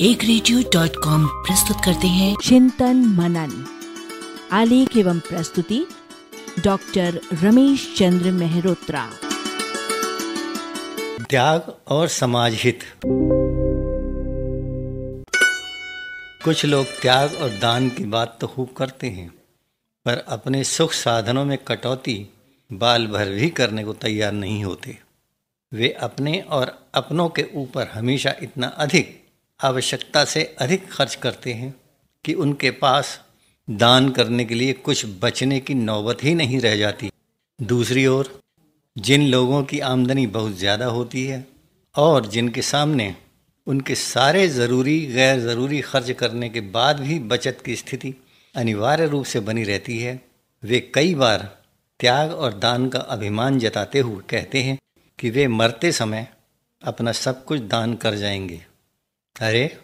एक radio dot com प्रस्तुत करते हैं। चिंतन मनन आलेख एवं प्रस्तुति डॉक्टर रमेश चंद्र मेहरोत्रा। त्याग और समाज हित कुछ लोग त्याग और दान की बात तो खूब करते हैं पर अपने सुख साधनों में कटौती बाल भर भी करने को तैयार नहीं होते। वे अपने और अपनों के ऊपर हमेशा इतना अधिक आवश्यकता से अधिक खर्च करते हैं कि उनके पास दान करने के लिए कुछ बचने की नौबत ही नहीं रह जाती। दूसरी ओर, जिन लोगों की आमदनी बहुत ज़्यादा होती है और जिनके सामने उनके सारे ज़रूरी गैर ज़रूरी खर्च करने के बाद भी बचत की स्थिति अनिवार्य रूप से बनी रहती है, वे कई बार त्याग और दान का अभिमान जताते हुए कहते हैं कि वे मरते समय अपना सब कुछ दान कर जाएँगे। अरे,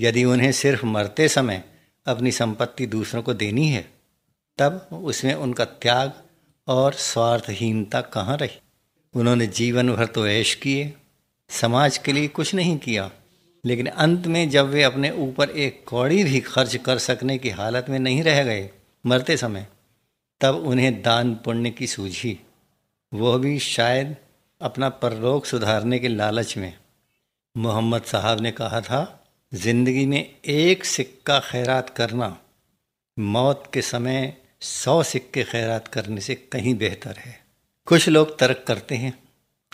यदि उन्हें सिर्फ़ मरते समय अपनी संपत्ति दूसरों को देनी है, तब उसमें उनका त्याग और स्वार्थहीनता कहाँ रही? उन्होंने जीवन भर तो ऐश किए, समाज के लिए कुछ नहीं किया, लेकिन अंत में जब वे अपने ऊपर एक कौड़ी भी खर्च कर सकने की हालत में नहीं रह गए, मरते समय, तब उन्हें दान पुण्य की सूझी। वह भी शायद अपना परलोक सुधारने के लालच में। मोहम्मद साहब ने कहा था, ज़िंदगी में एक सिक्का खैरात करना मौत के समय सौ सिक्के खैरात करने से कहीं बेहतर है। कुछ लोग तर्क करते हैं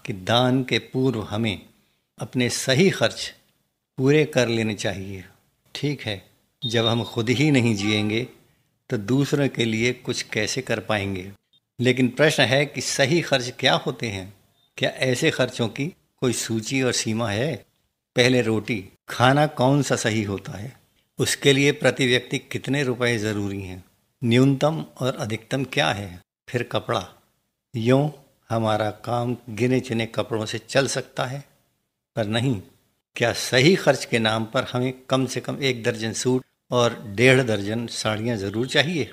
कि दान के पूर्व हमें अपने सही खर्च पूरे कर लेने चाहिए। ठीक है, जब हम खुद ही नहीं जिएँगे तो दूसरों के लिए कुछ कैसे कर पाएँगे? लेकिन प्रश्न है कि सही खर्च क्या होते हैं? क्या ऐसे खर्चों की कोई सूची और सीमा है? पहले रोटी, खाना कौन सा सही होता है? उसके लिए प्रति व्यक्ति कितने रुपए ज़रूरी हैं? न्यूनतम और अधिकतम क्या है? फिर कपड़ा। यूँ हमारा काम गिने चुने कपड़ों से चल सकता है? पर नहीं। क्या सही खर्च के नाम पर हमें कम से कम एक दर्जन सूट और डेढ़ दर्जन साड़ियाँ ज़रूर चाहिए?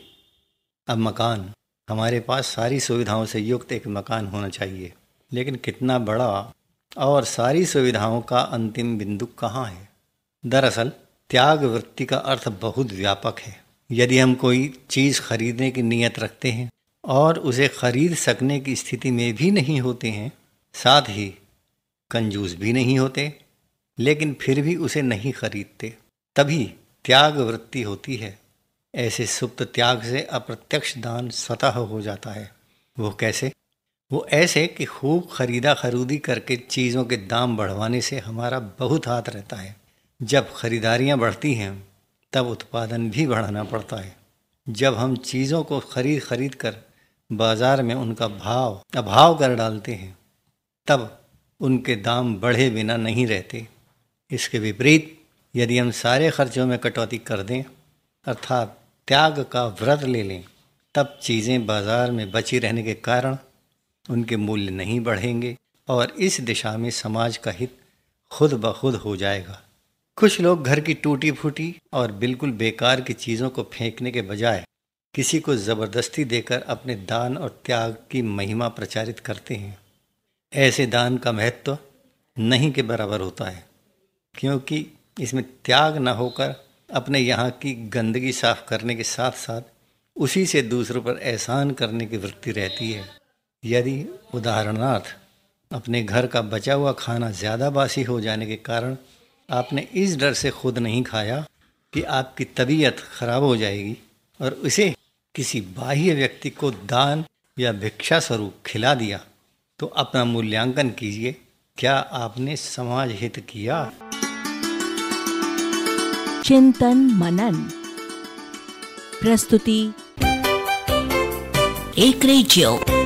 अब मकान। हमारे पास सारी सुविधाओं से युक्त एक मकान होना चाहिए, लेकिन कितना बड़ा और सारी सुविधाओं का अंतिम बिंदु कहाँ है? दरअसल त्याग वृत्ति का अर्थ बहुत व्यापक है। यदि हम कोई चीज़ खरीदने की नीयत रखते हैं और उसे खरीद सकने की स्थिति में भी नहीं होते हैं, साथ ही कंजूस भी नहीं होते, लेकिन फिर भी उसे नहीं खरीदते, तभी त्याग वृत्ति होती है। ऐसे सुप्त त्याग से अप्रत्यक्ष दान स्वतः हो जाता है। वो कैसे? वो ऐसे कि खूब खरीदा खरीदी करके चीज़ों के दाम बढ़वाने से हमारा बहुत हाथ रहता है। जब खरीदारियाँ बढ़ती हैं, तब उत्पादन भी बढ़ाना पड़ता है। जब हम चीज़ों को खरीद खरीद कर बाज़ार में उनका भाव, अभाव कर डालते हैं, तब उनके दाम बढ़े बिना नहीं रहते। इसके विपरीत, यदि हम सारे खर्चों में कटौती कर दें, अर्थात त्याग का व्रत ले लें, तब चीज़ें बाज़ार में बची रहने के कारण उनके मूल्य नहीं बढ़ेंगे और इस दिशा में समाज का हित खुद ब खुद हो जाएगा। कुछ लोग घर की टूटी फूटी और बिल्कुल बेकार की चीज़ों को फेंकने के बजाय किसी को ज़बरदस्ती देकर अपने दान और त्याग की महिमा प्रचारित करते हैं। ऐसे दान का महत्व नहीं के बराबर होता है, क्योंकि इसमें त्याग न होकर अपने यहाँ की गंदगी साफ़ करने के साथ साथ उसी से दूसरों पर एहसान करने की वृत्ति रहती है। यदि उदाहरणार्थ अपने घर का बचा हुआ खाना ज़्यादा बासी हो जाने के कारण आपने इस डर से खुद नहीं खाया कि आपकी तबीयत खराब हो जाएगी और उसे किसी बाह्य व्यक्ति को दान या भिक्षा स्वरूप खिला दिया तो अपना मूल्यांकन कीजिए, क्या आपने समाज हित किया? चिंतन मनन। प्रस्तुति। एक रेडियो।